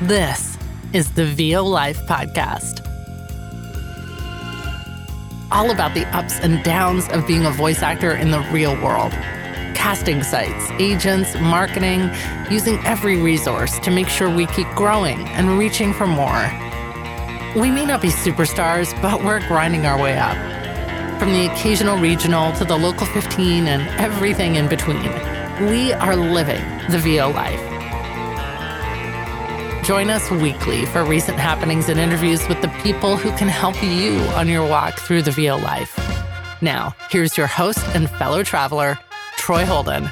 This is the VO Life Podcast. All about the ups and downs of being a voice actor in the real world. Casting sites, agents, marketing, using every resource to make sure we keep growing and reaching for more. We may not be superstars, but we're grinding our way up. From the occasional regional to the local 15 and everything in between, we are living the VO life. Join us weekly for recent happenings and interviews with the people who can help you on your walk through the VO life. Now, here's your host and fellow traveler, Troy Holden.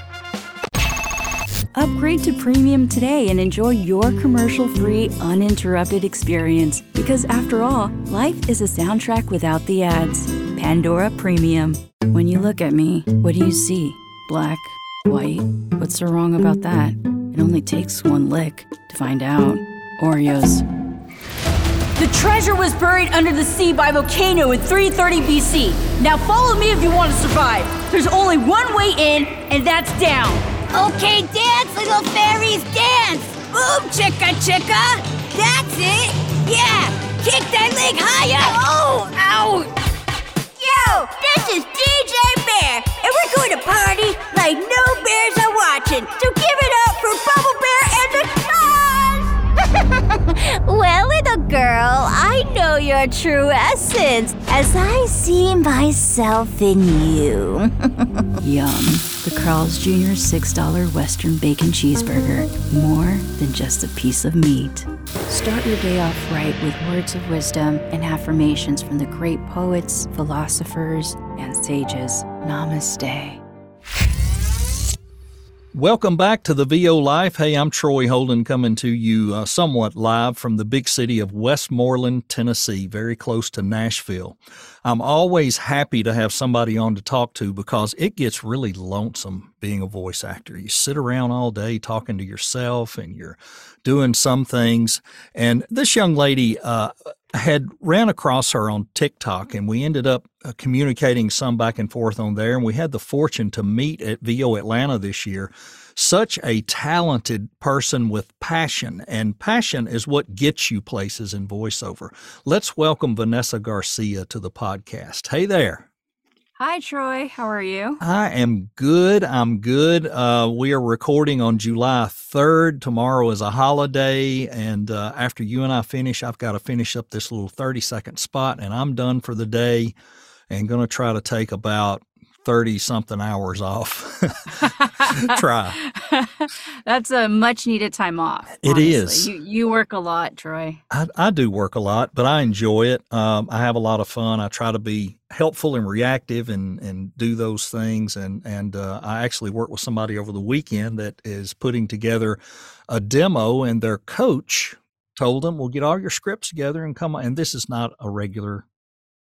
Upgrade to premium today and enjoy your commercial free, uninterrupted experience. Because after all, life is a soundtrack without the ads. Pandora Premium. When you look at me, what do you see? Black, white. What's so wrong about that? It only takes one lick to find out. Oreos. The treasure was buried under the sea by volcano in 330 BC. Now follow me if you want to survive. There's only one way in, and that's down. Okay, dance, little fairies, dance! Boom, chicka, chicka! That's it! Yeah! Kick that leg higher! Oh! Ow! Your true essence as I see myself in you. Yum. The Carl's Jr. $6 Western Bacon Cheeseburger. More than just a piece of meat. Start your day off right with words of wisdom and affirmations from the great poets, philosophers, and sages. Namaste. Welcome back to the VO Life. Hey, I'm Troy Holden coming to you uh, somewhat live from the big city of Westmoreland, Tennessee, very close to Nashville. I'm always happy to have somebody on to talk to because it gets really lonesome being a voice actor. You sit around all day talking to yourself and you're doing some things. And this young lady, uh, had ran across her on TikTok and we ended up uh, communicating some back and forth on there. And we had the fortune to meet at VO Atlanta this year. Such a talented person with passion, and passion is what gets you places in voiceover. Let's welcome Vanessa Garcia to the podcast. Hey there. Hi, Troy. How are you? I am good. I'm good. Uh, we are recording on July 3rd. Tomorrow is a holiday. And uh, after you and I finish, I've got to finish up this little 30 second spot, and I'm done for the day and going to try to take about 30 something hours off. Try. That's a much needed time off. It honestly. is. You, you work a lot, Troy. I, I do work a lot, but I enjoy it. Um, I have a lot of fun. I try to be helpful and reactive and, and do those things. And, and uh, I actually worked with somebody over the weekend that is putting together a demo, and their coach told them, We'll get all your scripts together and come on. And this is not a regular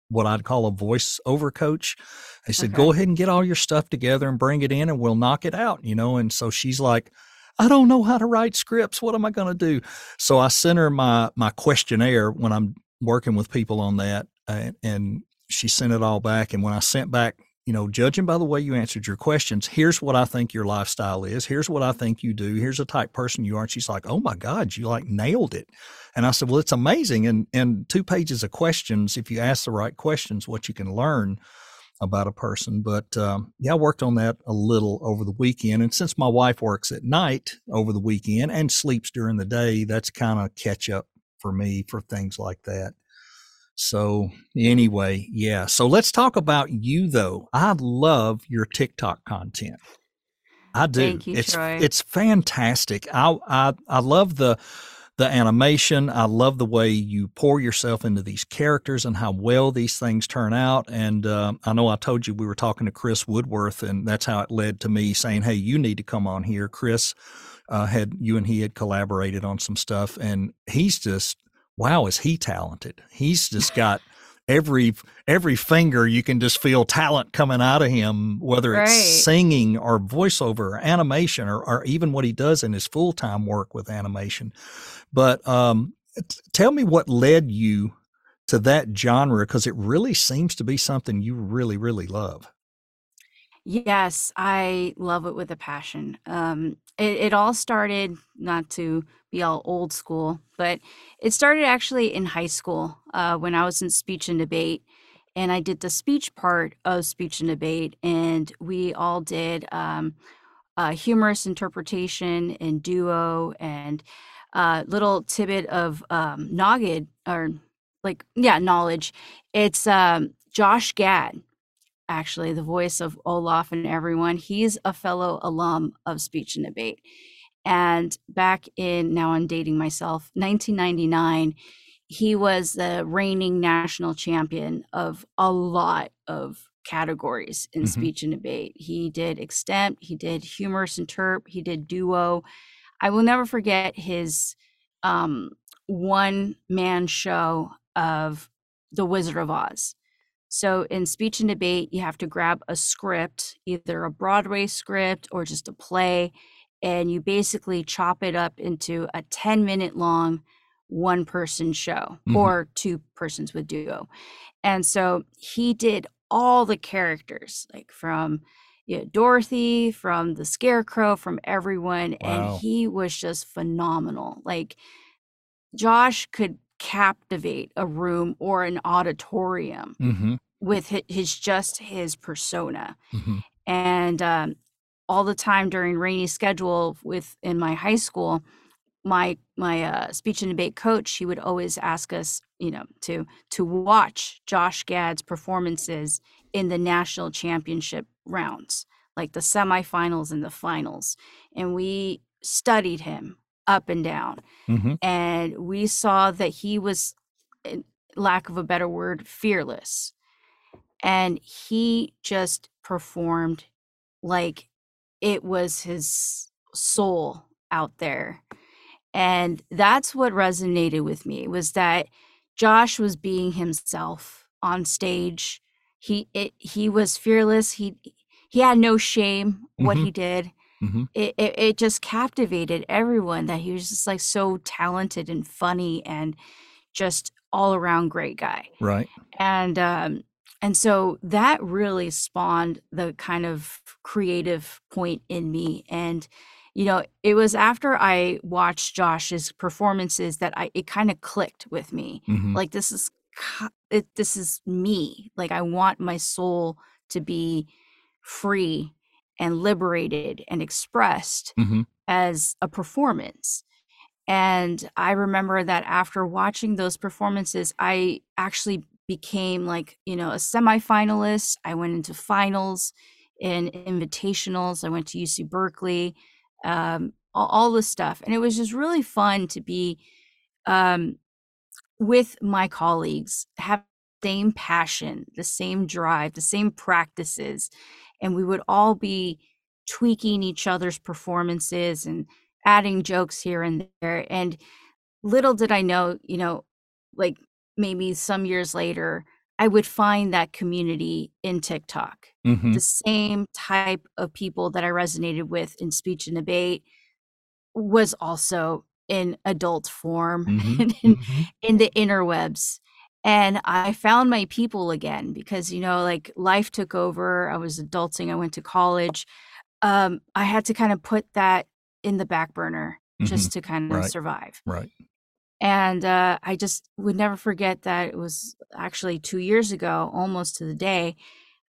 what I'd call a voiceover coach. They said, Okay. go ahead and get all your stuff together and bring it in and we'll knock it out, you know? And so she's like, I don't know how to write scripts. What am I going to do? So I sent her my, my questionnaire when I'm working with people on that. And, and she sent it all back. And when I sent back, you know, judging by the way you answered your questions, here's what I think your lifestyle is. Here's what I think you do. Here's the type person you are. And she's like, oh my God, you like nailed it. And I said, well, it's amazing. And and two pages of questions, if you ask the right questions, what you can learn about a person. But um, yeah, I worked on that a little over the weekend. And since my wife works at night over the weekend and sleeps during the day, that's kind of catch up for me for things like that. So anyway, yeah. So let's talk about you though. I love your TikTok content. I do. Thank you, it's Troy. it's fantastic. I I I love the the animation. I love the way you pour yourself into these characters and how well these things turn out. And um, I know I told you we were talking to Chris Woodworth, and that's how it led to me saying, "Hey, you need to come on here." Chris uh, had you and he had collaborated on some stuff, and he's just wow, is he talented? He's just got every every finger you can just feel talent coming out of him whether it's singing or voiceover or animation or, or even what he does in his full-time work with animation. But um, t- tell me what led you to that genre because it really seems to be something you really really love Yes, I love it with a passion. Um, it, it all started, not to be all old school, but it started actually in high school uh, when I was in speech and debate. And I did the speech part of speech and debate, and we all did um, humorous interpretation and duo and uh, little tidbit of um, noggin or like yeah knowledge. It's um, Josh Gad actually the voice of Olaf and everyone. He's a fellow alum of speech and debate. And back in now I'm dating myself, 1999, he was the reigning national champion of a lot of categories in mm-hmm. speech and debate. He did extemp, he did humorous interp, he did duo. I will never forget his um, one man show of The Wizard of Oz. So in speech and debate, you have to grab a script, either a Broadway script or just a play, and you basically chop it up into a 10 minute long one person show mm-hmm. or two persons with duo. And so he did all the characters, like from you know, Dorothy, from the Scarecrow, from everyone. Wow. And he was just phenomenal. Like Josh could captivate a room or an auditorium mm-hmm. With his, his, just his persona mm-hmm. and um, all the time during rainy schedule with in my high school my my uh, speech and debate coach he would always ask us you know to to watch josh gad's performances in the national championship rounds like the semifinals and the finals and we studied him up and down. Mm-hmm. And we saw that he was, lack of a better word, fearless. And he just performed like it was his soul out there. And that's what resonated with me was that Josh was being himself on stage. He it, he was fearless. He he had no shame what mm-hmm. he did Mm-hmm. It, it, it just captivated everyone that he was just like so talented and funny and just all around great guy. Right. And um and so that really spawned the kind of creative point in me and you know it was after i watched josh's performances that i it kind of clicked with me mm-hmm. like this is it, this is me like i want my soul to be free and liberated and expressed mm-hmm. as a performance. And I remember that after watching those performances, I actually became like, you know, a semifinalist. I went into finals and invitationals. I went to UC Berkeley, um, all, all this stuff. And it was just really fun to be um, with my colleagues, have the same passion, the same drive, the same practices and we would all be tweaking each other's performances and adding jokes here and there and little did i know you know like maybe some years later i would find that community in tiktok mm-hmm. the same type of people that i resonated with in speech and debate was also in adult form mm-hmm. in, mm-hmm. in the interwebs and I found my people again because you know like life took over I was adulting I went to college um I had to kind of put that in the back burner mm-hmm. just to kind of right. survive right and uh, I just would never forget that it was actually two years ago almost to the day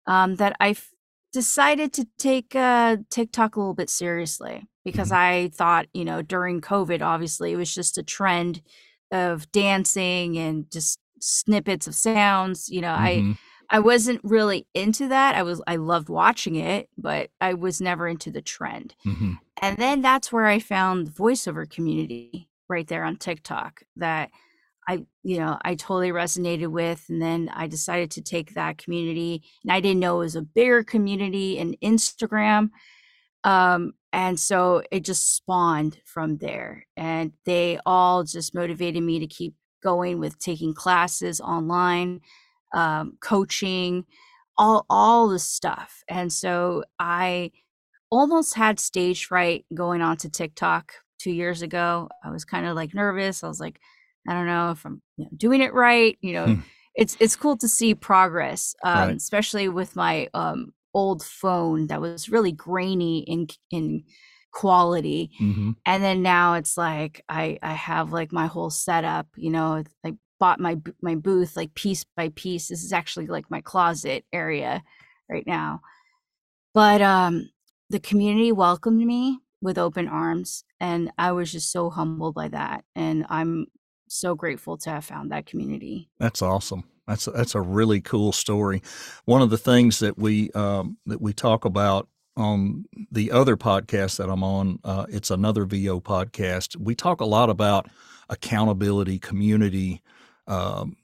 um, that I f- decided to take uh, TikTok a little bit seriously because mm-hmm. I thought you know during COVID obviously it was just a trend of dancing and just snippets of sounds you know mm-hmm. i i wasn't really into that i was i loved watching it but i was never into the trend mm-hmm. and then that's where i found the voiceover community right there on tiktok that i you know i totally resonated with and then i decided to take that community and i didn't know it was a bigger community in instagram um, and so it just spawned from there and they all just motivated me to keep going with taking classes online, um, coaching, all all the stuff. And so I almost had stage fright going on to TikTok two years ago. I was kind of like nervous. I was like, I don't know if I'm you know, doing it right. You know, hmm. it's it's cool to see progress, um, right. especially with my um, old phone that was really grainy in in quality hmm and then now it's like i i have like my whole setup you know i bought my my booth like piece by piece this is actually like my closet area right now but um the community welcomed me with open arms and i was just so humbled by that and i'm so grateful to have found that community That's awesome. That's a, that's a really cool story. One of the things that we um, that we talk about on the other podcast that I'm on, uh, it's another VO podcast. We talk a lot about accountability, community, um,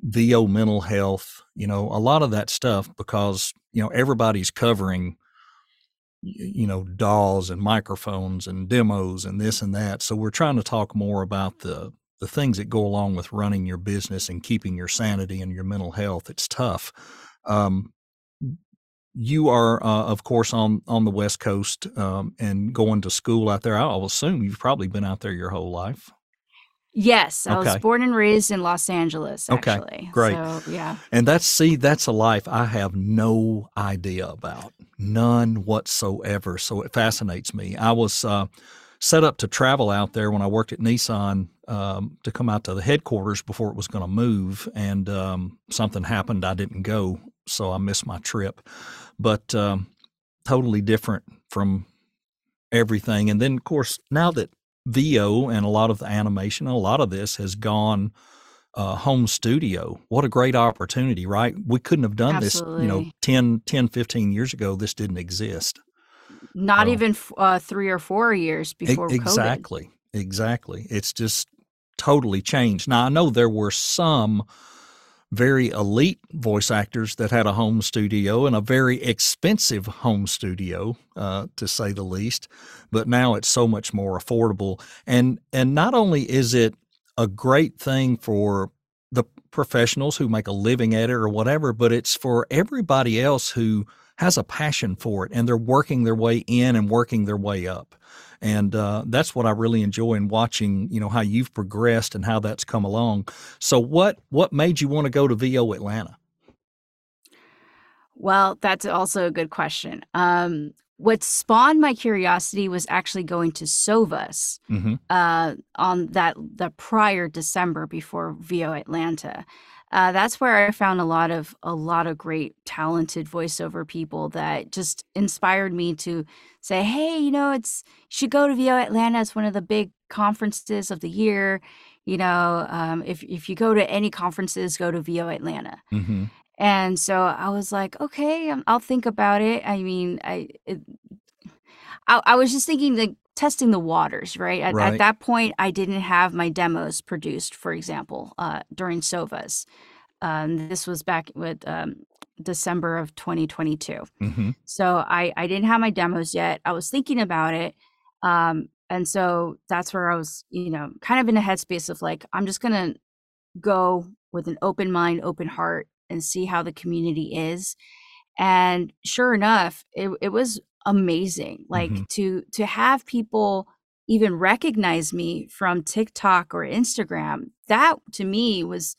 VO mental health. You know, a lot of that stuff because you know everybody's covering you know DAWs and microphones and demos and this and that. So we're trying to talk more about the the things that go along with running your business and keeping your sanity and your mental health. It's tough. Um, you are, uh, of course, on on the West Coast um, and going to school out there. I'll assume you've probably been out there your whole life. Yes i was born and raised in los angeles Okay, great. so yeah And that's see, that's a life I have no idea about, none whatsoever. So it fascinates me. I was uh, set up to travel out there when I worked at Nissan um, to come out to the headquarters before it was going to move, and um, something happened. I didn't go, so I missed my trip. But um, totally different from everything. And then, of course, now that VO and a lot of the animation, a lot of this has gone uh, home studio. What a great opportunity, right? We couldn't have done this, you know, Absolutely. 10, 10, 15 years ago. This didn't exist. not even f- uh, three or four years E- before COVID. exactly. Exactly. It's just totally changed. Now, I know there were some very elite voice actors that had a home studio and a very expensive home studio, uh, to say the least. But now it's so much more affordable. And and not only is it a great thing for the professionals who make a living at it or whatever, but it's for everybody else who has a passion for it and they're working their way in and working their way up. And uh, that's what I really enjoy in watching, you know, how you've progressed and how that's come along. So what what made you want to go to VO Atlanta? Well, that's also a good question. Um, what spawned my curiosity was actually going to Sovas Mm-hmm. uh, on that the prior December before VO Atlanta. Uh, that's where I found a lot of a lot of great talented voiceover people that just inspired me to say, hey, you know, it's you should go to VO Atlanta. It's one of the big conferences of the year. You know, um, if if you go to any conferences, go to VO Atlanta. Mm-hmm. And so I was like, okay, um, I'll think about it. I mean, I, it, I, I was just thinking like testing the waters, right? At, Right. at that point, I didn't have my demos produced, for example, uh, during Sovas. Um, this was back with um, December of 2022. Mm-hmm. So I, I didn't have my demos yet. I was thinking about it. Um, and so that's where I was, you know, kind of in a headspace of like, I'm just going to go with an open mind, open heart, and see how the community is. And sure enough, it, it was amazing. Like Mhm. to to have people even recognize me from TikTok or Instagram, that to me was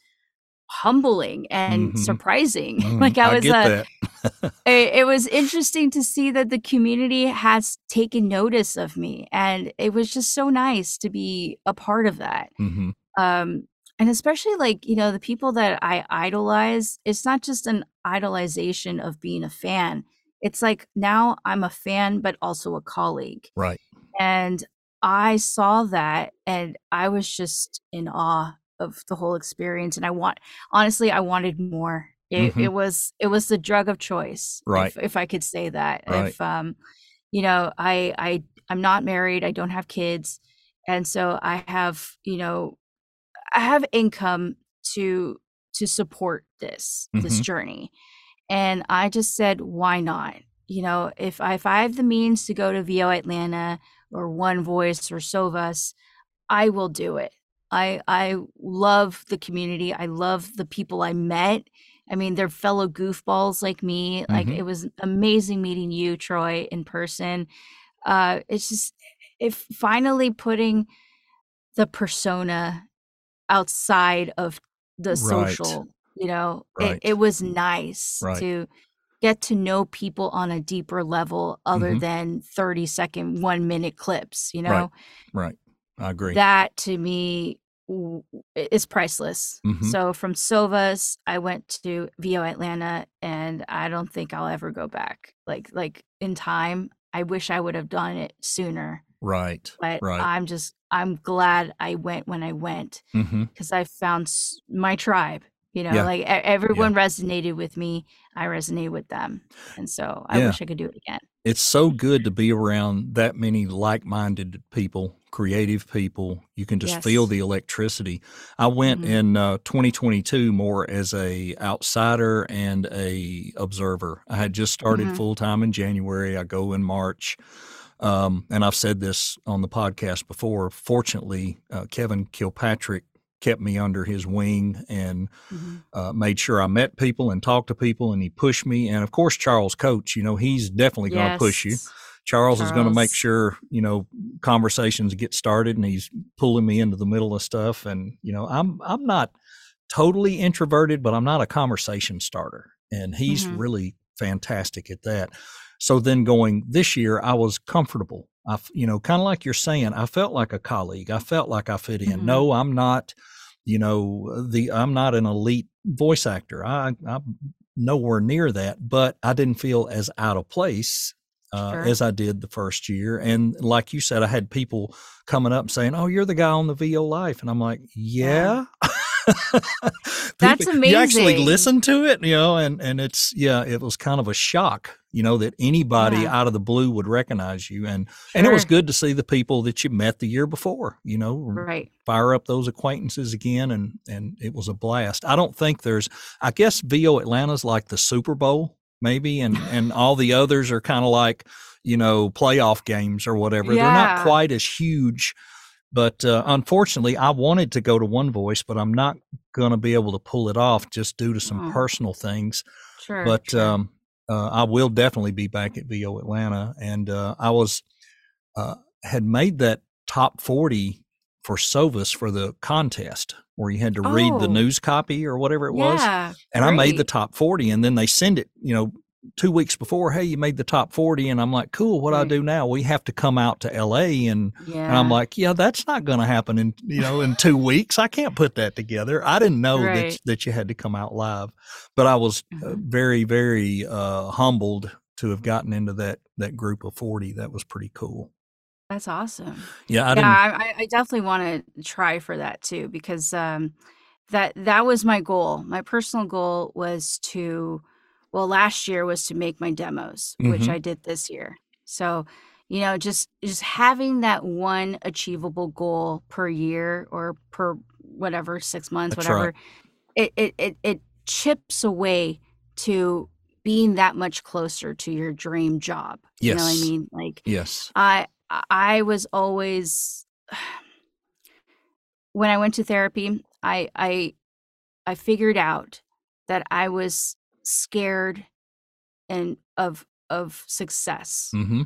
humbling and Mhm. surprising. Mm, like I was get uh, it, it was interesting to see that the community has taken notice of me and it was just so nice to be a part of that mm-hmm. um and especially like you know the people that i idolize it's not just an idolization of being a fan it's like now i'm a fan but also a colleague Right. and i saw that and i was just in awe of the whole experience and i want honestly i wanted more it, Mhm. it was it was the drug of choice Right. if, if i could say that Right. if um you know i i i'm not married i don't have kids and so i have you know i have income to to support this this Mhm. journey and i just said why not? You know if I, if I have the means to go to vo atlanta or one voice or sovas i will do it. I i love the community. I love the people i met. I mean they're fellow goofballs like me. Like Mhm. it was amazing meeting you troy in person. Uh it's just if finally putting the persona outside of the Right. social you know Right. it, it was nice Right. to get to know people on a deeper level other Mhm. than 30 second, one minute clips, you know? Right. Right. I agree. That to me is priceless. Mhm. So from Sovas, I went to VO Atlanta and I don't think I'll ever go back. Like like in time, I wish I would have done it sooner. right. But Right. I'm just I'm glad I went when I went because I found my tribe. You know, Yeah. like everyone resonated with me. I resonate with them, and so I Yeah. wish I could do it again. It's so good to be around that many like-minded people, creative people. You can just feel the electricity. I went Mhm. in uh, 2022 more as a outsider and a observer. I had just started Mhm. full time in January. I go in March. Um, and I've said this on the podcast before. Fortunately, uh, Kevin Kilpatrick kept me under his wing and Mhm. uh, made sure I met people and talked to people, and he pushed me. And of course, Charles Coach, you know, he's definitely going to push you. Yes. Charles, is going to make sure you know conversations get started, and he's pulling me into the middle of stuff. And you know, I'm I'm not totally introverted, but I'm not a conversation starter, and he's Mhm. really fantastic at that. So then going this year, I was comfortable. I, you know, kind of like you're saying, I felt like a colleague. I felt like I fit in. Mhm. No, I'm not. You know, the I'm not an elite voice actor. I, I'm nowhere near that, but I didn't feel as out of place uh, Sure. as I did the first year. And like you said, I had people coming up saying, "Oh, you're the guy on the VO Life," and I'm like, "Yeah." That's amazing. You actually listen to it, you know, and and it's yeah, it was kind of a shock, you know, that anybody Yeah. out of the blue would recognize you, and and it was good to see the people that you met the year before, you know, Right. fire up those acquaintances again and and it was a blast. I don't think there's I guess VO Atlanta's like the Super Bowl maybe and and all the others are kind of like, you know, playoff games or whatever. They're not quite as huge. But uh, unfortunately, I wanted to go to One Voice, but I'm not going to be able to pull it off just due to some Oh. personal things Sure. but sure. um, uh, I will definitely be back at VO Atlanta, and uh, I was uh, had made that top forty for Sovas for the contest where you had to read the Oh. news copy or whatever it was, yeah. and I made the top forty, and then they send it, you know. Two weeks before, hey, you made the top 40. And I'm like, cool, what do I Right. do now? We have to come out to LA. And, Yeah. and I'm like, yeah, that's not going to happen in, you know, in two weeks. I can't put that together. I didn't know that, Right. that you had to come out live but I was uh, Mhm. very, very uh, humbled to have gotten into that that group of forty. That was pretty cool. That's awesome. Yeah, I yeah. I, I- I definitely want to try for that too because um, that that was my goal. My personal goal was to, well, last year was to make my demos, which Mhm. I did this year. So, you know, just just having that one achievable goal per year or per whatever six months, That's right. whatever, it, it it it chips away to being that much closer to your dream job. You know what I mean? Like yes. I I was always when I went to therapy, I I I figured out that I was scared and of of success. Mm-hmm.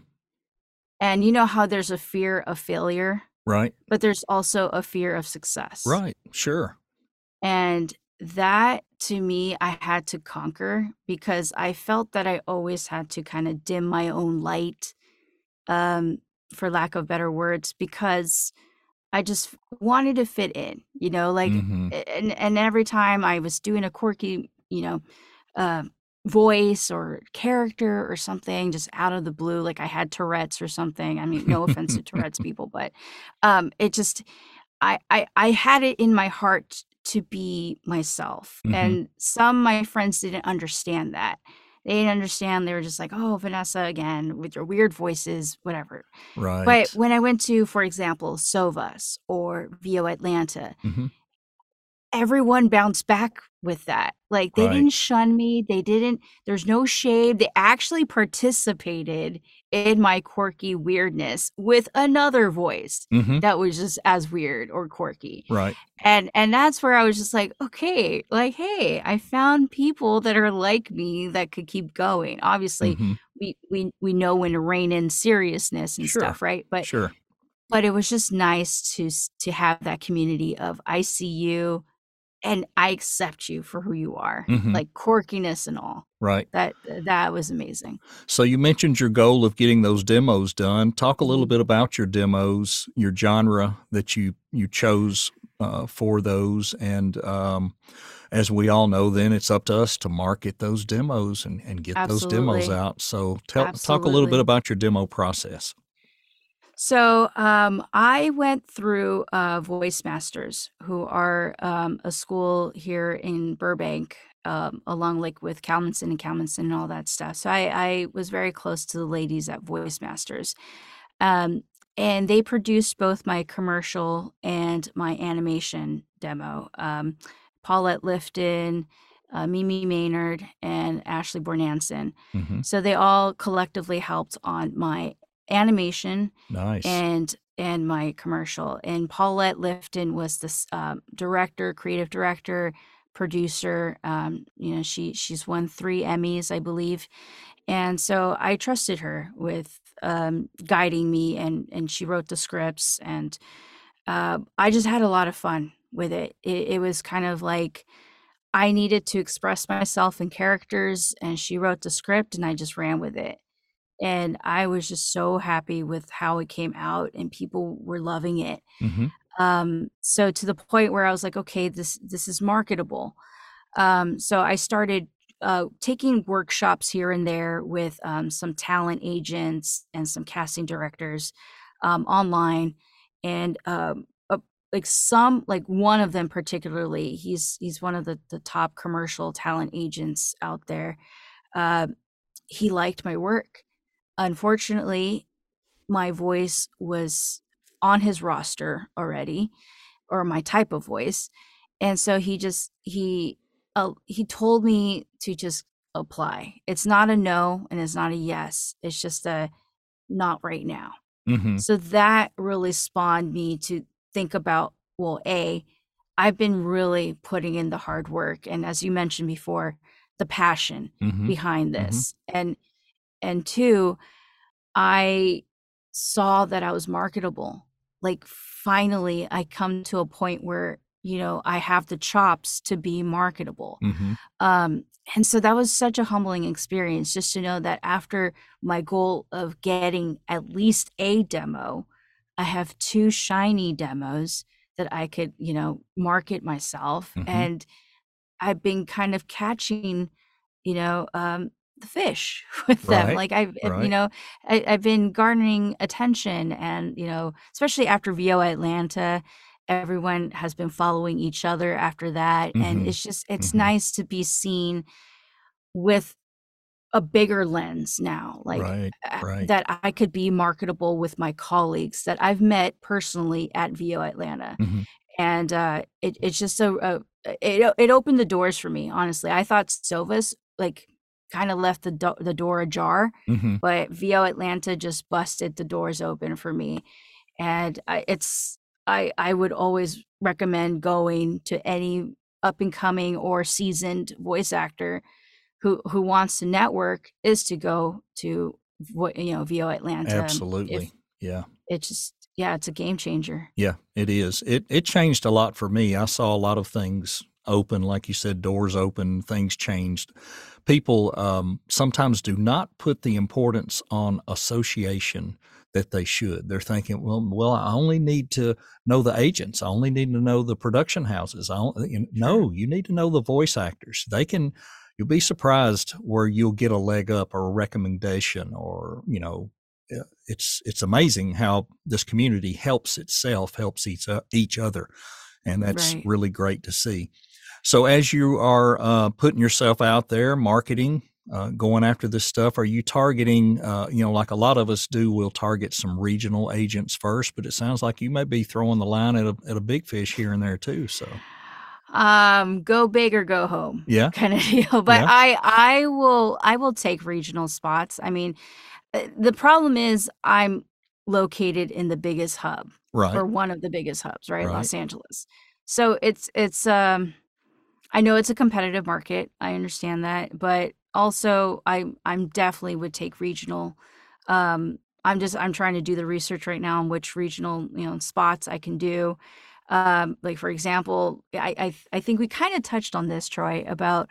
And you know how there's a fear of failure, Right. but there's also a fear of success. Right. Sure. And that to me I had to conquer because I felt that I always had to kind of dim my own light um for lack of better words because I just wanted to fit in, you know, like Mhm. and and every time I was doing a quirky, you know, uh, voice or character or something just out of the blue like I had Tourette's or something. I mean, no offense to Tourette's people, but um it just I I I had it in my heart to be myself. Mhm. And some of my friends didn't understand that. They didn't understand. They were just like, "Oh, Vanessa again with your weird voices, whatever." Right. But when I went to, for example, Sovas or VO Atlanta, Mhm. Everyone bounced back with that. Like they Right. didn't shun me. They didn't, there's no shade. They actually participated in my quirky weirdness with another voice Mhm. that was just as weird or quirky. Right. And and that's where I was just like, okay, like, hey, I found people that are like me that could keep going. Obviously, Mhm. we we we know when to rein in seriousness and Sure. stuff, right? But Sure. but it was just nice to to have that community of I see you, and I accept you for who you are, Mhm. like quirkiness and all. Right. That that was amazing. So you mentioned your goal of getting those demos done. Talk a little Mhm. bit about your demos, your genre that you you chose uh, for those, and um, as we all know, then it's up to us to market those demos and, and get those demos out. So tell talk a little bit about your demo process. So um, I went through uh, Voice Masters, who are um, a school here in Burbank, um, along like with Kalmenson and Kalmenson and all that stuff. So I, I was very close to the ladies at Voice Masters, um, and they produced both my commercial and my animation demo. Um, Paulette Lifton, uh, Mimi Maynard, and Ashley Bornancin. hmm So they all collectively helped on my animation Nice. and and my commercial. And Paulette Lifton was this um, director, creative director, producer. Um, you know, she she's won three Emmys, I believe, and so I trusted her with um, guiding me, and and she wrote the scripts, and uh, I just had a lot of fun with it. It, it was kind of like. I needed to express myself in characters, and she wrote the script, and I just ran with it and I was just so happy with how it came out and people were loving it. hmm Um, so to the point where I was like, okay, this this is marketable. Um, so I started uh, taking workshops here and there with um, some talent agents and some casting directors um, online, and um, uh, like some like one of them particularly, he's he's one of the the top commercial talent agents out there. Uh, he liked my work unfortunately my voice was on his roster already or my type of voice and so he just he uh, he told me to just apply. It's not a no and it's not a yes it's just a not right now. Hmm so that really spawned me to think about well a i've been really putting in the hard work and as you mentioned before the passion hmm behind Mhm. this and and two i saw that i was marketable. Like finally i come to a point where you know i have the chops to be marketable. Hmm um and so that was such a humbling experience just to know that after my goal of getting at least a demo i have two shiny demos that i could you know market myself Mhm. and i've been kind of catching you know um the fish with them Right, like i've uh, right. you know I, i've been garnering attention and you know especially after vo atlanta everyone has been following each other after that and Mhm, it's just it's mhm. nice to be seen with a bigger lens now like right. uh, right. that i could be marketable with my colleagues that i've met personally at vo atlanta Mhm. and uh it, it's just so a it, it opened the doors for me honestly i thought sovas like kind of left the, do- the door ajar hmm but vo atlanta just busted the doors open for me and I, it's i i would always recommend going to any up and coming or seasoned voice actor who who wants to network is to go to vo- you know vo atlanta Absolutely. if yeah. it's just yeah it's a game changer Yeah, it is. It it changed a lot for me. I saw a lot of things open, like you said, doors open, things changed. People um, sometimes do not put the importance on association that they should. They're thinking, well, well, I only need to know the agents. I only need to know the production houses. I you know, no, you need to know the voice actors. They can. You'll be surprised where you'll get a leg up or a recommendation, or you know, uh, it's it's amazing how this community helps itself, helps each o- each other, and that's Right. really great to see. So as you are uh, putting yourself out there, marketing, uh, going after this stuff, are you targeting? Uh, you know, like a lot of us do, we'll target some regional agents first, but it sounds like you may be throwing the line at a at a big fish here and there too. So um go big or go home yeah, kind of deal but Yeah. i i will i will take regional spots i mean uh, the problem is i'm located in the biggest hub right, or one of the biggest hubs right, Right. los angeles so it's it's um i know it's a competitive market i understand that but also i i'm definitely would take regional um i'm just i'm trying to do the research right now on which regional you know spots i can do Um, like for example, I I, I think we kind of touched on this, Troy, about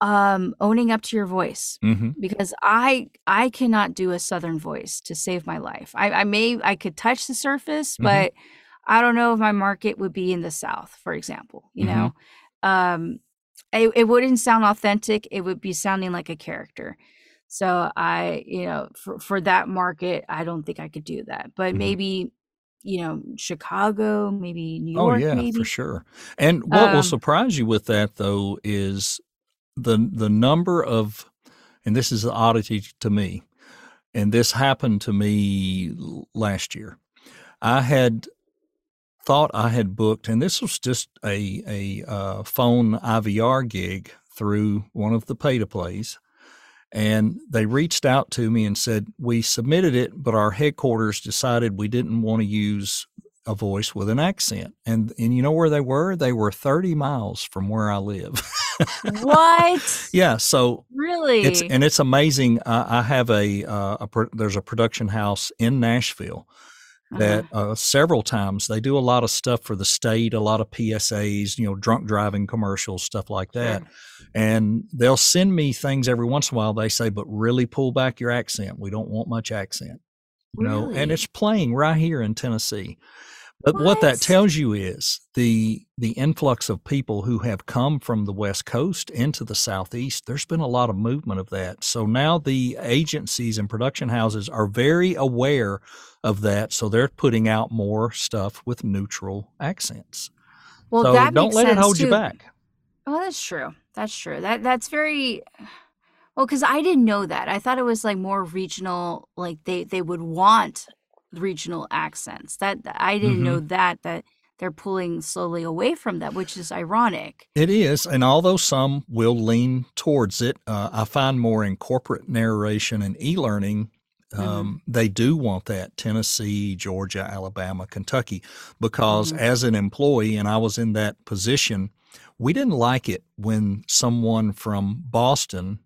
um owning up to your voice hmm because i i cannot do a southern voice to save my life i i may i could touch the surface Mhm. but i don't know if my market would be in the south for example you Mhm. know um it, it wouldn't sound authentic it would be sounding like a character so i you know for for that market i don't think i could do that but Mhm. maybe you know chicago maybe new York. Oh yeah, maybe for sure. And what will um surprise you with that though is the the number of and this is an oddity to me, and this happened to me last year. I had thought I had booked, and this was just a a uh, phone IVR gig through one of the pay to plays, and they reached out to me and said we submitted it, but our headquarters decided we didn't want to use a voice with an accent, and and you know where they were? They were thirty miles from where I live. what yeah, so really it's and it's amazing. I, I have a, uh, a pro- there's a production house in Nashville that Uh-huh. uh, several times they do a lot of stuff for the state, a lot of PSAs, you know, drunk driving commercials, stuff like that. Sure. And they'll send me things every once in a while. They say, but really pull back your accent. We don't want much accent, you know, and it's playing right here in Tennessee. But what that tells you is the the influx of people who have come from the West Coast into the Southeast. There's been a lot of movement of that. So now the agencies and production houses are very aware of that. So they're putting out more stuff with neutral accents. Well, so that don't let it hold you back. Oh, that's true. That's true. That that's very well because I didn't know that. I thought it was like more regional. Like they they would want regional accents. That I didn't Mm-hmm. know that that they're pulling slowly away from that, which is ironic. It is, and although some will lean towards it, uh, I find more in corporate narration and e-learning. Um, They do want that Tennessee, Georgia, Alabama, Kentucky, because Mhm. as an employee, and I was in that position, we didn't like it when someone from Boston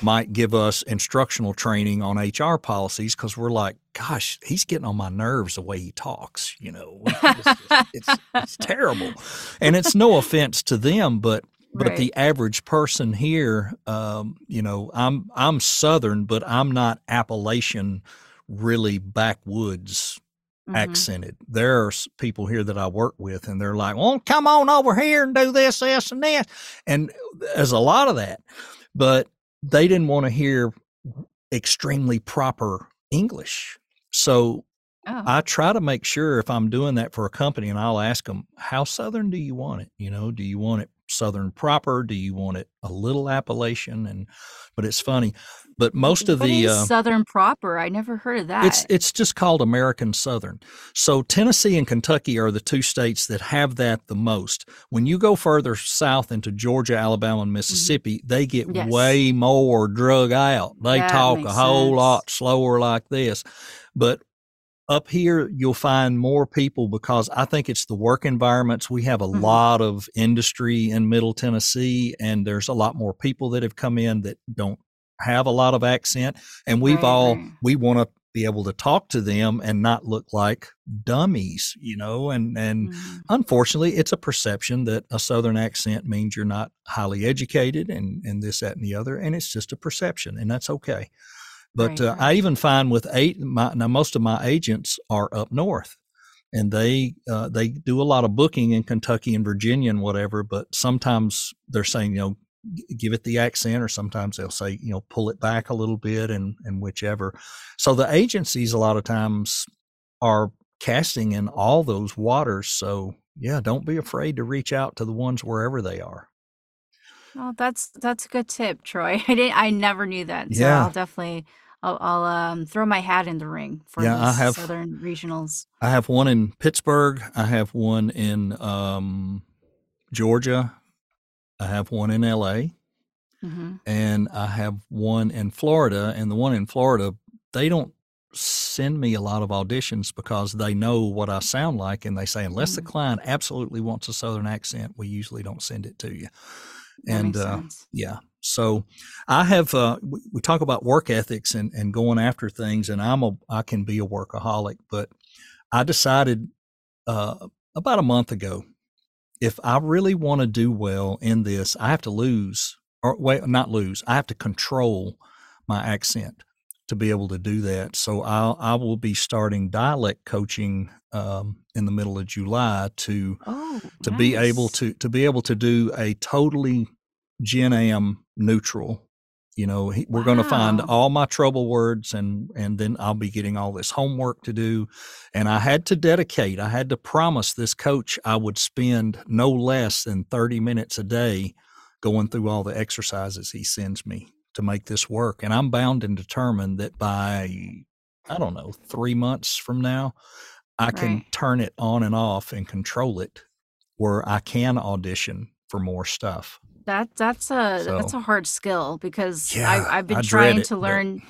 might give us instructional training on HR policies because we're like, gosh, he's getting on my nerves the way he talks. You know, it's, it's, it's terrible. And it's no offense to them, but but Right. the average person here, um, you know, I'm I'm Southern, but I'm not Appalachian, really backwoods Mhm. accented. There are people here that I work with, and they're like, "Well, come on over here and do this, this, and this," and there's a lot of that, but they didn't want to hear extremely proper English. So Oh, I try to make sure if I'm doing that for a company, and I'll ask them, "How Southern do you want it? You know, do you want it Southern proper? Do you want it a little Appalachian?" And but it's funny, but most of what the uh, Southern proper? I never heard of that. it's it's just called American Southern. So Tennessee and Kentucky are the two states that have that the most. When you go further south into Georgia, Alabama, and Mississippi, they get Mm-hmm. Yes. way more drug out. They That talk a whole sense. lot slower like this. But up here you'll find more people because I think it's the work environments. We have a Mhm. lot of industry in Middle Tennessee and there's a lot more people that have come in that don't have a lot of accent and we've Right, all right. we want to be able to talk to them and not look like dummies, you know, and and Mhm. unfortunately it's a perception that a southern accent means you're not highly educated and and this that and the other and it's just a perception and that's okay. But Right, uh, right. I even find with eight my now most of my agents are up north and they uh, they do a lot of booking in Kentucky and Virginia and whatever. But sometimes they're saying you know give it the accent, or sometimes they'll say you know pull it back a little bit and and whichever. So the agencies a lot of times are casting in all those waters. So yeah, don't be afraid to reach out to the ones wherever they are. Oh, that's that's a good tip, Troy. I didn't. I never knew that. So Yeah. I'll definitely. I'll, I'll um throw my hat in the ring for Yeah, I these have- southern regionals. I have one in Pittsburgh. I have one in um, Georgia. I have one in L.A. hmm and I have one in Florida. And the one in Florida, they don't send me a lot of auditions because they know what I sound like, and they say unless the Mm. client absolutely wants a Southern accent, we usually don't send it to you. And uh, yeah, so I have. Uh, we, we talk about work ethics and and going after things, and I'm a I can be a workaholic, but I decided uh, about a month ago, if I really want to do well in this, I have to lose or wait, not lose. I have to control my accent to be able to do that. So I'll, I will be starting dialect coaching um, in the middle of July to Oh, to be able to to be able to do a totally Gen Am neutral. You know, he, we're going to find all my trouble words, and and then I'll be getting all this homework to do. And I had to dedicate. I had to promise this coach I would spend no less than thirty minutes a day going through all the exercises he sends me to make this work. And I'm bound and determined that by I don't know three months from now, I can Right. turn it on and off and control it where I can audition for more stuff. That that's a that's a hard skill because Yeah, I, I've been I trying it, to but- learn.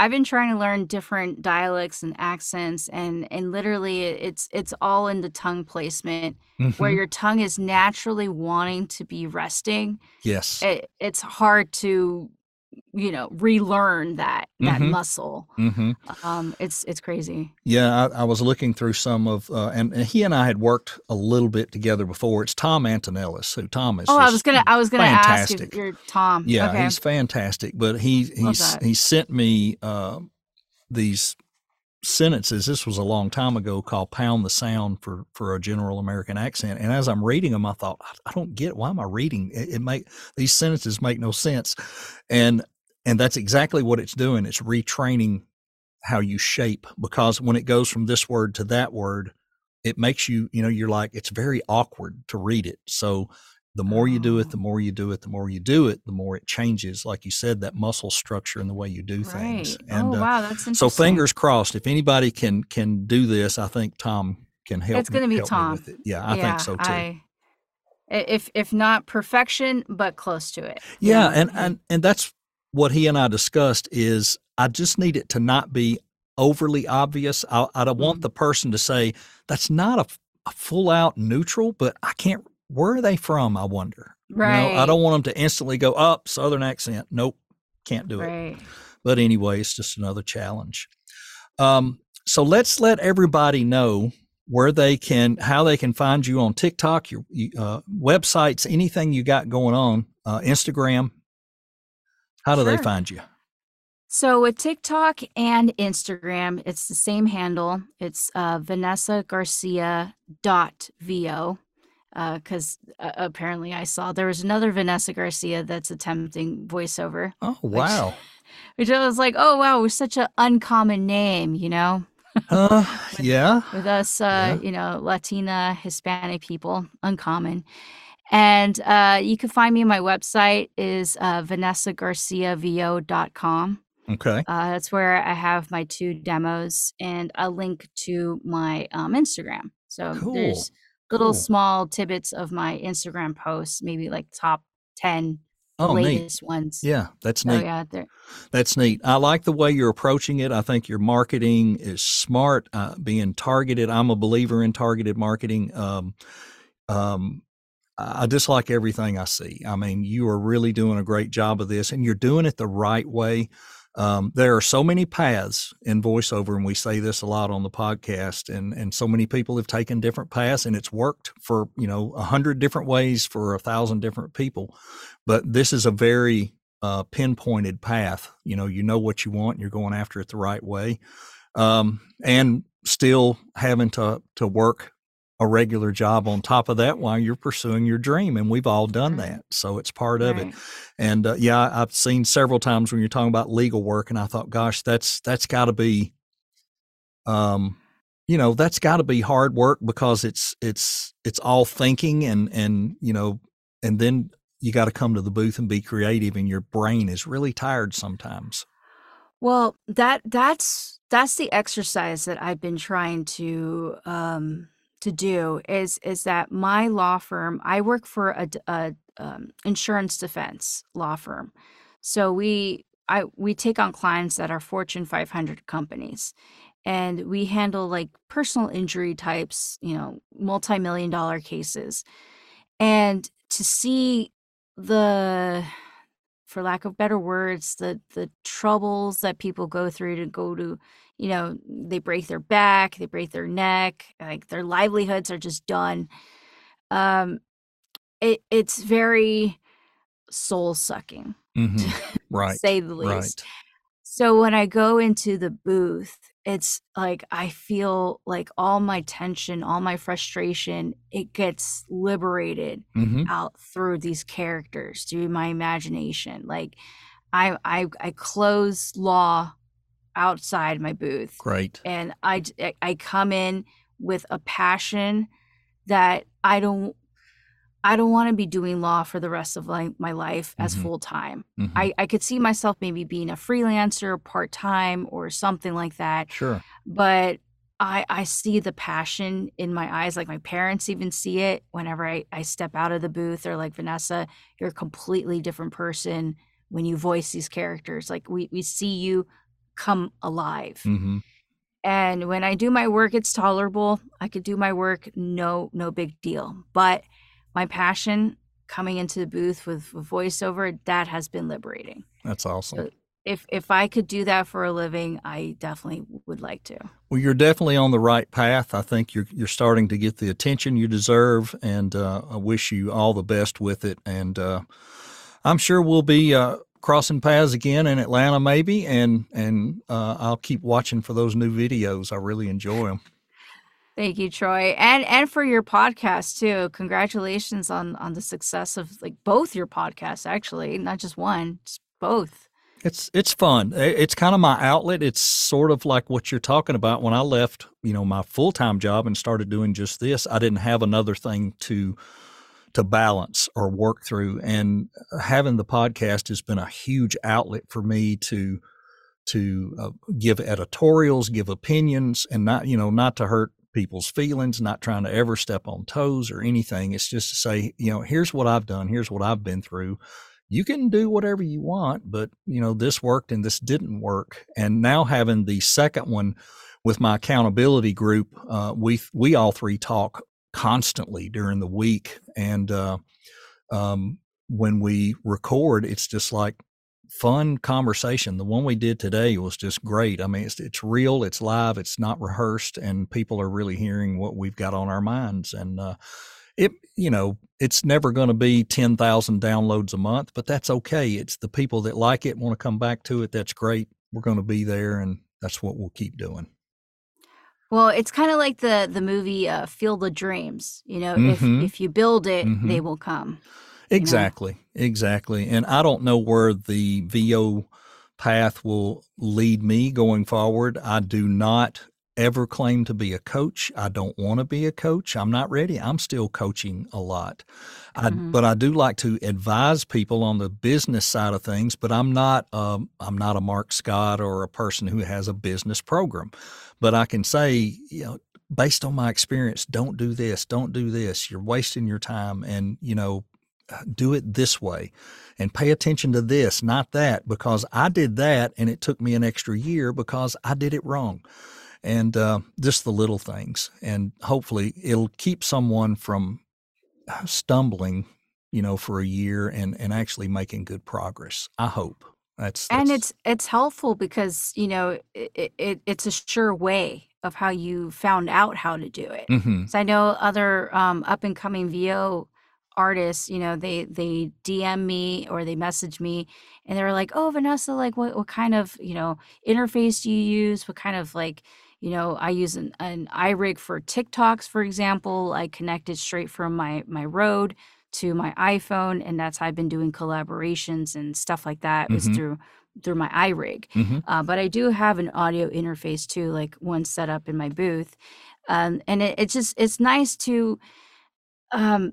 I've been trying to learn different dialects and accents, and and literally it's it's all in the tongue placement where Mhm. your tongue is naturally wanting to be resting. yes. It, it's hard to you know relearn that that Mhm. muscle. hmm Um, it's it's crazy. Yeah, I, I was looking through some of, uh, and, and he and I had worked a little bit together before. It's Tom Antonellis, who Tom is. Oh, I was gonna I was gonna ask fantastic. if you're Tom. Yeah, okay. he's fantastic. But he he's he sent me uh, these sentences. This was a long time ago, called "Pound the Sound" for for a general American accent. And as I'm reading them, I thought, I, don't get why am I reading? It, it make these sentences make no sense, and and that's exactly what it's doing. It's retraining how you shape because when it goes from this word to that word, it makes you you know you're like it's very awkward to read it. So the more you do it, the Oh. more you do it, the more you do it, the more it changes. Like you said, that muscle structure and the way you do things. Right. And oh wow, that's interesting. so fingers crossed. If anybody can can do this, I think Tom can help. It's gonna be Tom. with it. Yeah, I yeah, think so too. I, if if not perfection, but close to it. yeah, know? and and and that's what he and I discussed. Is I just need it to not be overly obvious. I, I don't want Mhm. the person to say that's not a full out neutral, but I can't. Where are they from? I wonder. right. You know, I don't want them to instantly go up Southern accent. Nope, can't do it. Right. But anyway, it's just another challenge. Um, so let's let everybody know where they can, how they can find you on TikTok, your uh, websites, anything you got going on, uh, Instagram. How do they find you? So with TikTok and Instagram, it's the same handle. It's uh, Vanessa Garcia dot vo. Because uh, apparently I saw there was another Vanessa Garcia that's attempting voiceover, Oh wow, which I was like, oh wow, it was such an uncommon name, you know. uh, yeah, with us, uh, Yeah. you know, Latina, Hispanic people, uncommon. And uh, you can find me my website is uh, vanessagarciavo.com. okay, Uh, that's where I have my two demos and a link to my um, Instagram. So Cool, there's little small tidbits of my Instagram posts, maybe like top 10 oh neat, latest ones. yeah, that's So neat. yeah. That's neat. I like the way you're approaching it. I think your marketing is smart, uh, being targeted. I'm a believer in targeted marketing. Um, um, I dislike everything I see. I mean, you are really doing a great job of this, and you're doing it the right way. Um, there are so many paths in voiceover, and we say this a lot on the podcast. And and so many people have taken different paths, and it's worked for you know a hundred different ways for a thousand different people. But this is a very uh, pinpointed path. You know, you know what you want, and you're going after it the right way, um, and still having to to work a regular job on top of that while you're pursuing your dream. And we've all done Right. that, so it's part of it. And uh, yeah, I've seen several times when you're talking about legal work, and I thought, gosh, that's that's got to be, um, you know, that's got to be hard work because it's it's it's all thinking and and you know, and then you got to come to the booth and be creative, and your brain is really tired sometimes. Well, that that's that's the exercise that I've been trying to um to do is is that my law firm, I work for a, a, um, insurance defense law firm. So we I we take on clients that are Fortune 500 companies and we handle like personal injury types, you know, multi-million dollar cases. And to see the for lack of better words, the the troubles that people go through to go to, you know, they break their back, they break their neck, like their livelihoods are just done. Um, it it's very soul sucking, hmm Right. say the least. Right. So when I go into the booth, it's like I feel like all my tension, all my frustration, it gets liberated hmm out through these characters, through my imagination. Like I I I close law outside my booth Great. and I I come in with a passion that I don't I don't want to be doing law for the rest of my, my life as Mhm. full time. Mhm. I, I could see myself maybe being a freelancer, part time, or something like that. Sure. But I I see the passion in my eyes. Like my parents even see it whenever I, I step out of the booth. They're like, Vanessa, you're a completely different person when you voice these characters. Like we, we see you come alive. hmm And when I do my work, it's tolerable. I could do my work, no, no big deal. But my passion coming into the booth with, voiceover, that has been liberating. That's awesome. So if if I could do that for a living, I definitely would like to. Well, you're definitely on the right path. I think you're you're starting to get the attention you deserve, and uh, I wish you all the best with it. And uh, I'm sure we'll be uh, crossing paths again in Atlanta, maybe. And and uh, I'll keep watching for those new videos. I really enjoy them. Thank you, Troy, and and for your podcast too. Congratulations on on the success of like both your podcasts, actually, not just one, just both. It's it's fun. It's kind of my outlet. It's sort of like what you're talking about. When I left, you know, my full time job and started doing just this, I didn't have another thing to to balance or work through. And having the podcast has been a huge outlet for me to to uh, give editorials, give opinions, and not you know not to hurt people's feelings. Not trying to ever step on toes or anything. It's just to say, you know, here's what I've done. Here's what I've been through you can do whatever you want, but you know, this worked and this didn't work. And now having the second one with my accountability group, uh, we we all three talk constantly during the week, and uh, um, when we record, it's just like fun conversation. The one we did today was just great. I mean, it's it's real, it's live, it's not rehearsed, and people are really hearing what we've got on our minds. And uh, it, you know, it's never going to be ten thousand downloads a month, but that's okay. It's the people that like it, want to come back to it. That's great. We're going to be there, and that's what we'll keep doing. Well, it's kind of like the the movie uh, Field of Dreams. You know, Mhm. if if you build it, Mhm. they will come. Exactly, exactly. And I don't know where the VO path will lead me going forward. I do not ever claim to be a coach. I don't want to be a coach. I'm not ready. I'm still coaching a lot. I, Mhm. But I do like to advise people on the business side of things. But I'm not. Um, I'm not a Marc Scott or a person who has a business program. But I can say, you know, based on my experience, don't do this. Don't do this. You're wasting your time. And you know, do it this way and pay attention to this, not that, because I did that and it took me an extra year because I did it wrong. And uh, just the little things. And hopefully it'll keep someone from stumbling, you know, for a year and, and actually making good progress. I hope. That's, and it's it's helpful because you know it, it it's a sure way of how you found out how to do it. Mm-hmm. So I know other um, up and coming VO artists, you know, they they DM me or they message me and they're like, "Oh, Vanessa, like what what kind of, you know, interface do you use? What kind of like, you know, I use an, an iRig for TikToks, for example. I connected straight from my my Rode to my iPhone, and that's how I've been doing collaborations and stuff like that. Was Mhm. through through my iRig. Mhm. Uh, but I do have an audio interface too, like one set up in my booth. Um, and it, it's just it's nice to um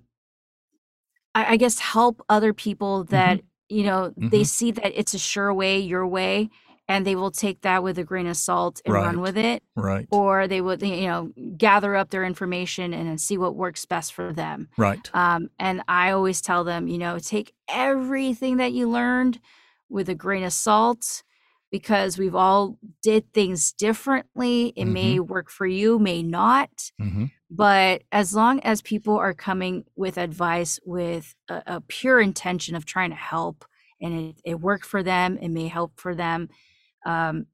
I, I guess help other people that you know they Mhm. see that it's a sure way your way and they will take that with a grain of salt and run with it right. or they would you know gather up their information and see what works best for them Right. um, and I always tell them, you know, take everything that you learned with a grain of salt because we've all did things differently. It may work for you, may not. hmm But as long as people are coming with advice with a, a pure intention of trying to help and it, it worked for them, it may help for them. Um,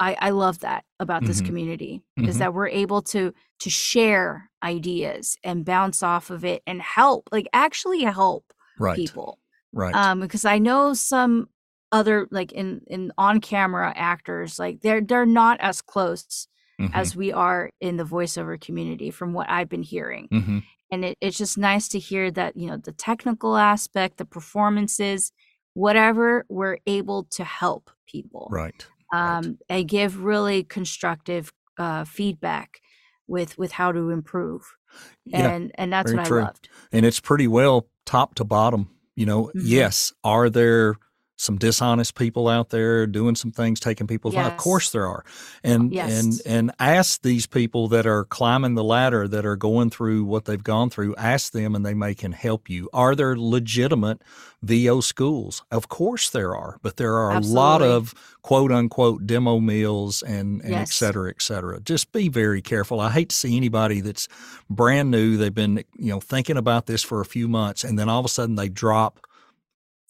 I, I love that about this Mhm. community is Mhm. that we're able to to share ideas and bounce off of it and help, like actually help Right. people. Right. Um, because I know some other like in in on camera actors, like they're they're not as close Mhm. as we are in the voiceover community from what I've been hearing. Mhm. And it, it's just nice to hear that, you know, the technical aspect, the performances, whatever, we're able to help people Right. right. um, and give really constructive uh, feedback with with how to improve. Yeah. And and that's what true. I loved. and it's pretty well top to bottom. You know, Mhm. yes, are there some dishonest people out there doing some things, taking people's money? Of course there are. And Yes. and and ask these people that are climbing the ladder, that are going through what they've gone through, ask them and they may can help you. Are there legitimate VO schools? Of course there are, but there are a lot of quote unquote demo mills and, and et cetera, et cetera. Just be very careful. I hate to see anybody that's brand new. They've been, you know, thinking about this for a few months and then all of a sudden they drop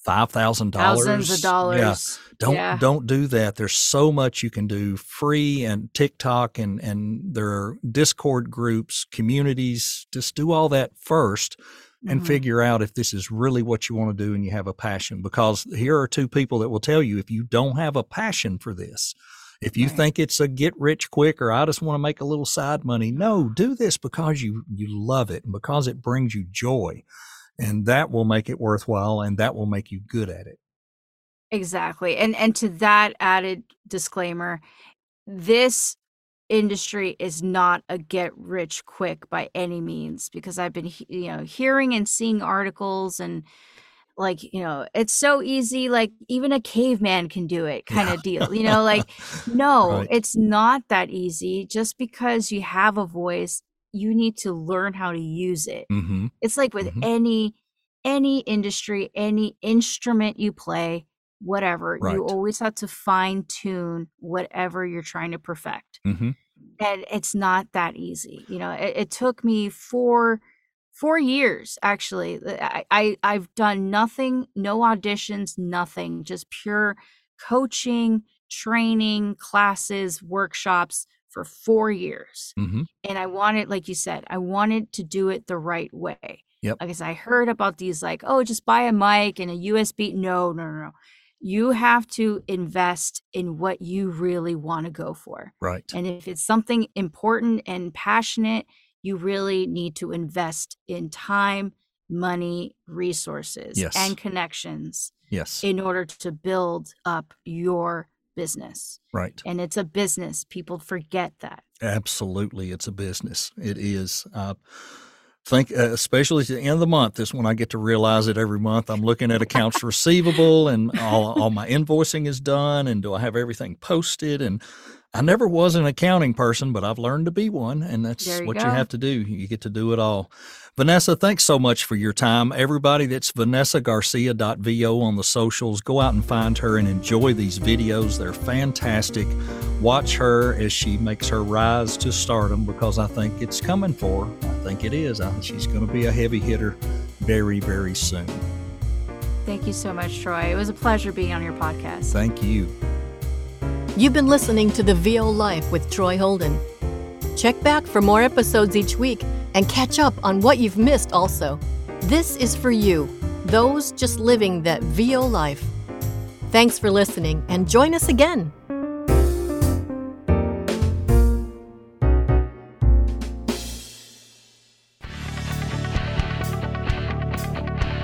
five thousand dollars. Thousands of dollars. Yeah. Don't Yeah. don't do that. There's so much you can do free and TikTok and and there are Discord groups, communities. Just do all that first and Mhm. figure out if this is really what you want to do and you have a passion because here are two people that will tell you if you don't have a passion for this if you Right. think it's a get rich quick or i just want to make a little side money no do this because you you love it and because it brings you joy and that will make it worthwhile and that will make you good at it Exactly. And and to that added disclaimer, this industry is not a get rich quick by any means because I've been you know hearing and seeing articles and like you know it's so easy like even a caveman can do it kind of deal you know like no Right. it's not that easy just because you have a voice you need to learn how to use it mm-hmm it's like with Mhm. any any industry, any instrument you play, whatever, Right. you always have to fine tune whatever you're trying to perfect. mm-hmm And it's not that easy. You know, it, it took me four four years actually. I, I I've done nothing, no auditions, nothing, just pure coaching, training, classes, workshops for four years mm-hmm and I wanted, like you said, I wanted to do it the right way. Yep. Because I heard about these, like, oh, just buy a mic and a USB. No, no, no, no. You have to invest in what you really want to go for. right And if it's something important and passionate, you really need to invest in time, money, resources, Yes. and connections yes in order to build up your business. right And it's a business. People forget that. Absolutely, it's a business. It is. Uh, think, uh, especially at the end of the month, is when I get to realize it every month. I'm looking at accounts receivable, and all, all my invoicing is done, and do I have everything posted? And I never was an accounting person, but I've learned to be one, and that's you what you have to do. You get to do it all. Vanessa, thanks so much for your time. Everybody that's vanessagarcia.vo on the socials, go out and find her and enjoy these videos. They're fantastic. Watch her as she makes her rise to stardom because I think it's coming for her. I think it is. I think she's going to be a heavy hitter very, very soon. Thank you so much, Troy. It was a pleasure being on your podcast. Thank you. You've been listening to The VO Life with Troy Holden. Check back for more episodes each week and catch up on what you've missed also. This is for you, those just living that VO life. Thanks for listening and join us again.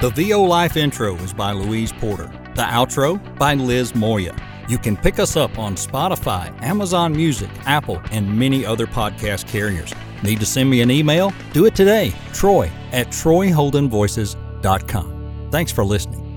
The VO Life intro is by Louise Porter. The outro by Liz Moya. You can pick us up on Spotify, Amazon Music, Apple, and many other podcast carriers. Need to send me an email? Do it today. Troy at troyholdenvoices.com. Thanks for listening.